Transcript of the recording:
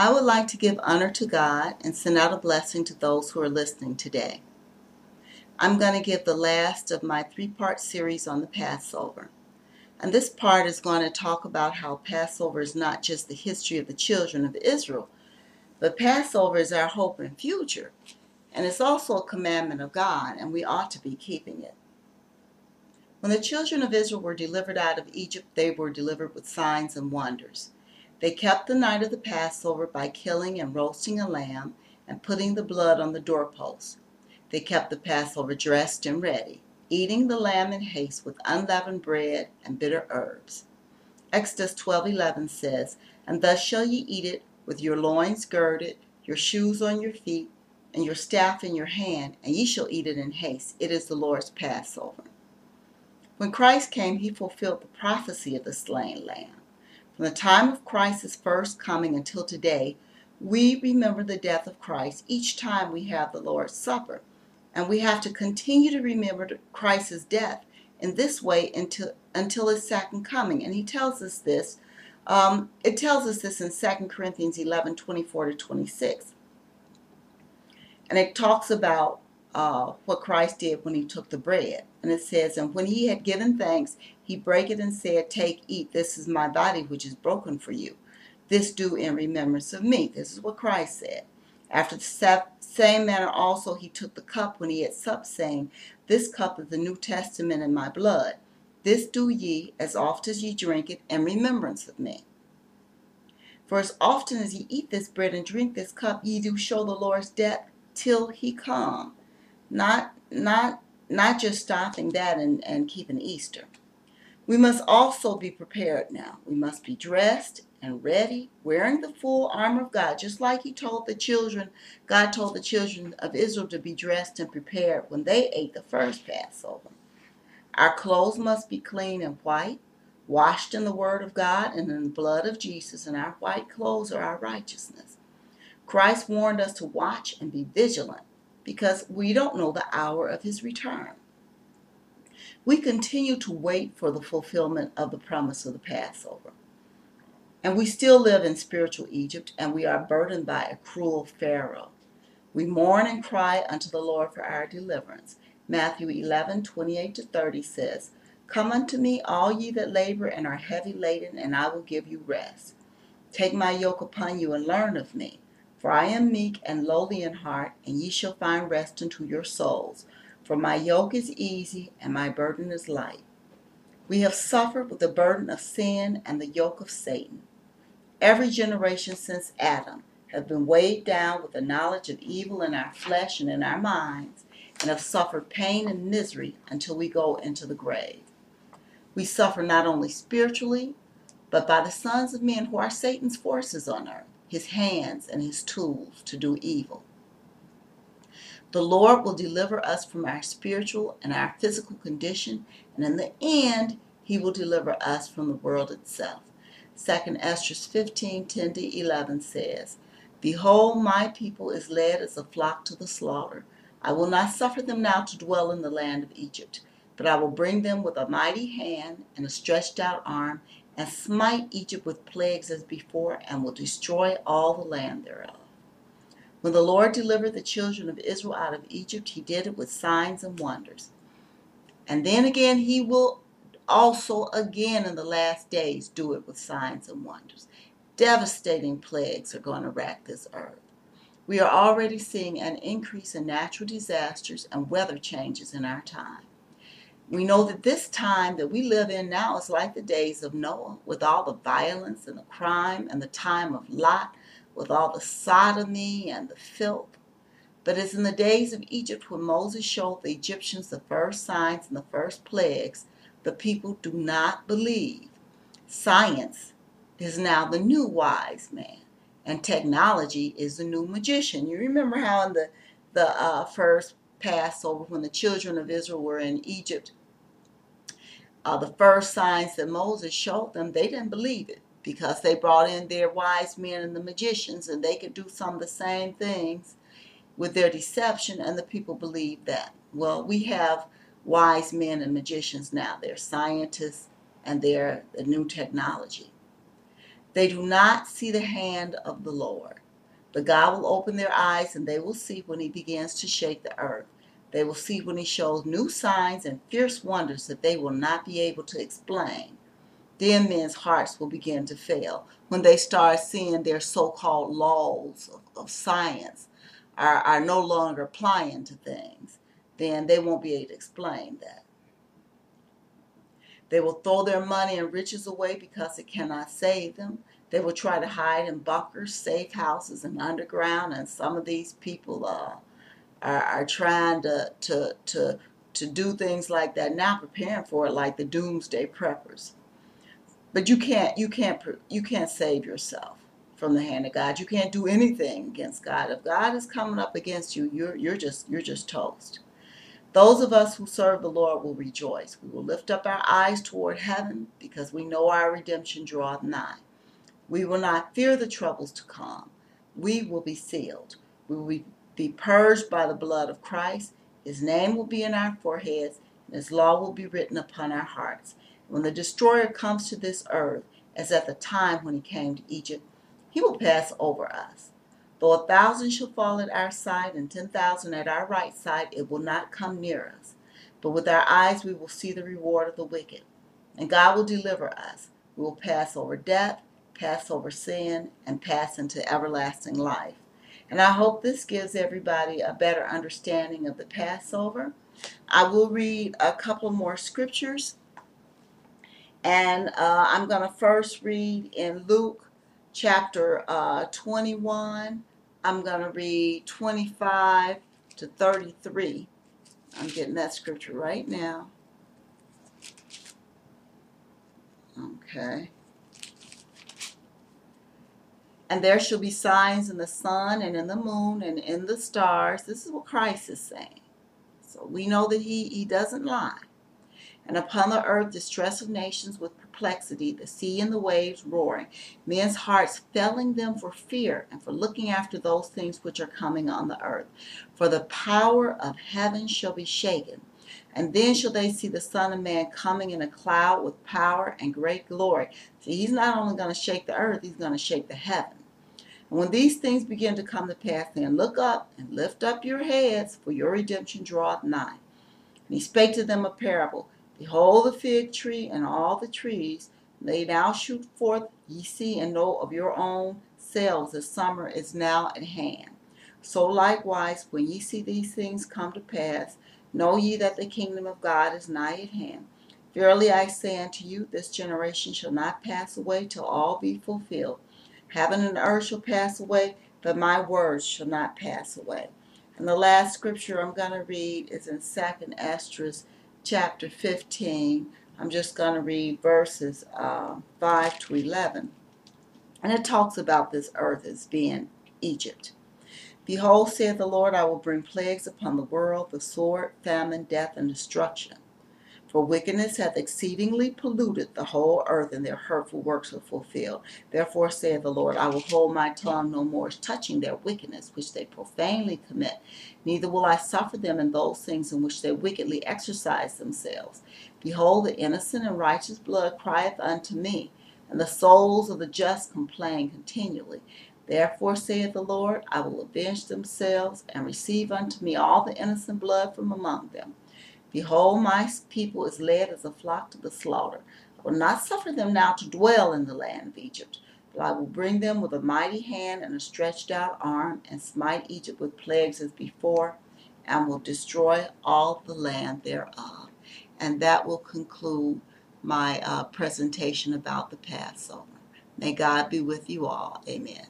I would like to give honor to God and send out a blessing to those who are listening today. I'm going to give the last of my three part series on the Passover. And this part is going to talk about how Passover is not just the history of the children of Israel, but Passover is our hope and future. And it's also a commandment of God, and we ought to be keeping it. When the children of Israel were delivered out of Egypt, they were delivered with signs and wonders. They kept the night of the Passover by killing and roasting a lamb and putting the blood on the doorposts. They kept the Passover dressed and ready, eating the lamb in haste with unleavened bread and bitter herbs. Exodus 12:11 says, "And thus shall ye eat it with your loins girded, your shoes on your feet, and your staff in your hand, and ye shall eat it in haste. It is the Lord's Passover." When Christ came, he fulfilled the prophecy of the slain lamb. From the time of Christ's first coming until today, we remember the death of Christ each time we have the Lord's Supper. And we have to continue to remember Christ's death in this way until, until his second coming. And he tells us this. Um, it tells us this in 2 Corinthians 11 24 to 26. And it talks about uh, what Christ did when he took the bread. And it says, And when he had given thanks, he brake it and said, Take, eat, this is my body which is broken for you. This do in remembrance of me. This is what Christ said. After the same manner also he took the cup when he had supped, saying, This cup is the New Testament in my blood. This do ye, as oft as ye drink it, in remembrance of me. For as often as ye eat this bread and drink this cup, ye do show the Lord's death till he come. Not, not, not just stopping that and, and keeping Easter. We must also be prepared now. We must be dressed and ready, wearing the full armor of God, just like He told the children, God told the children of Israel to be dressed and prepared when they ate the first Passover. Our clothes must be clean and white, washed in the Word of God and in the blood of Jesus, and our white clothes are our righteousness. Christ warned us to watch and be vigilant because we don't know the hour of His return we continue to wait for the fulfillment of the promise of the Passover. And we still live in spiritual Egypt, and we are burdened by a cruel Pharaoh. We mourn and cry unto the Lord for our deliverance. Matthew 11, 28 to 30 says, Come unto me, all ye that labor and are heavy laden, and I will give you rest. Take my yoke upon you and learn of me, for I am meek and lowly in heart, and ye shall find rest unto your souls. For my yoke is easy and my burden is light. We have suffered with the burden of sin and the yoke of Satan. Every generation since Adam has been weighed down with the knowledge of evil in our flesh and in our minds, and have suffered pain and misery until we go into the grave. We suffer not only spiritually, but by the sons of men who are Satan's forces on earth, his hands and his tools to do evil. The Lord will deliver us from our spiritual and our physical condition, and in the end, He will deliver us from the world itself. 2 Esdras 15 10 to 11 says, Behold, my people is led as a flock to the slaughter. I will not suffer them now to dwell in the land of Egypt, but I will bring them with a mighty hand and a stretched out arm, and smite Egypt with plagues as before, and will destroy all the land thereof. When the Lord delivered the children of Israel out of Egypt, he did it with signs and wonders. And then again, he will also again in the last days do it with signs and wonders. Devastating plagues are going to rack this earth. We are already seeing an increase in natural disasters and weather changes in our time. We know that this time that we live in now is like the days of Noah, with all the violence and the crime, and the time of Lot, with all the sodomy and the filth. But as in the days of Egypt, when Moses showed the Egyptians the first signs and the first plagues, the people do not believe. Science is now the new wise man, and technology is the new magician. You remember how in the the uh, first Passover, when the children of Israel were in Egypt, uh, the first signs that Moses showed them, they didn't believe it because they brought in their wise men and the magicians and they could do some of the same things with their deception and the people believed that. Well, we have wise men and magicians now. They're scientists and they're the new technology. They do not see the hand of the Lord. But God will open their eyes and they will see when he begins to shake the earth. They will see when he shows new signs and fierce wonders that they will not be able to explain. Then men's hearts will begin to fail when they start seeing their so called laws of, of science are, are no longer applying to things. Then they won't be able to explain that. They will throw their money and riches away because it cannot save them. They will try to hide in bunkers, safe houses, and underground. And some of these people uh, are, are trying to, to, to, to do things like that now, preparing for it, like the doomsday preppers. But you can't, you can't, you can't save yourself from the hand of God. You can't do anything against God. If God is coming up against you, you're, you're just, you're just toast. Those of us who serve the Lord will rejoice. We will lift up our eyes toward heaven because we know our redemption draweth nigh. We will not fear the troubles to come. We will be sealed. We will be purged by the blood of Christ. His name will be in our foreheads, and his law will be written upon our hearts. When the destroyer comes to this earth, as at the time when he came to Egypt, he will pass over us. Though a thousand shall fall at our side and ten thousand at our right side, it will not come near us. But with our eyes we will see the reward of the wicked. And God will deliver us. We will pass over death, pass over sin, and pass into everlasting life. And I hope this gives everybody a better understanding of the Passover. I will read a couple more scriptures. And uh, I'm going to first read in Luke chapter uh, 21. I'm going to read 25 to 33. I'm getting that scripture right now. Okay. And there shall be signs in the sun and in the moon and in the stars. This is what Christ is saying. So we know that he, he doesn't lie. And upon the earth, distress of nations with perplexity, the sea and the waves roaring, men's hearts failing them for fear and for looking after those things which are coming on the earth. For the power of heaven shall be shaken. And then shall they see the Son of Man coming in a cloud with power and great glory. See, he's not only going to shake the earth, he's going to shake the heaven. And when these things begin to come to pass, then look up and lift up your heads, for your redemption draweth nigh. And he spake to them a parable. Behold the fig tree and all the trees. They now shoot forth, ye see and know of your own selves that summer is now at hand. So likewise, when ye see these things come to pass, know ye that the kingdom of God is nigh at hand. Verily I say unto you, this generation shall not pass away till all be fulfilled. Heaven and earth shall pass away, but my words shall not pass away. And the last scripture I'm going to read is in 2nd Esdras chapter 15. I'm just going to read verses uh, 5 to 11. And it talks about this earth as being Egypt. Behold, saith the Lord, I will bring plagues upon the world, the sword, famine, death, and destruction. For wickedness hath exceedingly polluted the whole earth, and their hurtful works are fulfilled. Therefore saith the Lord, I will hold my tongue no more touching their wickedness which they profanely commit, neither will I suffer them in those things in which they wickedly exercise themselves. Behold, the innocent and righteous blood crieth unto me, and the souls of the just complain continually. Therefore saith the Lord, I will avenge themselves, and receive unto me all the innocent blood from among them. Behold, my people is led as a flock to the slaughter. I will not suffer them now to dwell in the land of Egypt, but I will bring them with a mighty hand and a stretched out arm, and smite Egypt with plagues as before, and will destroy all the land thereof. And that will conclude my uh, presentation about the Passover. May God be with you all. Amen.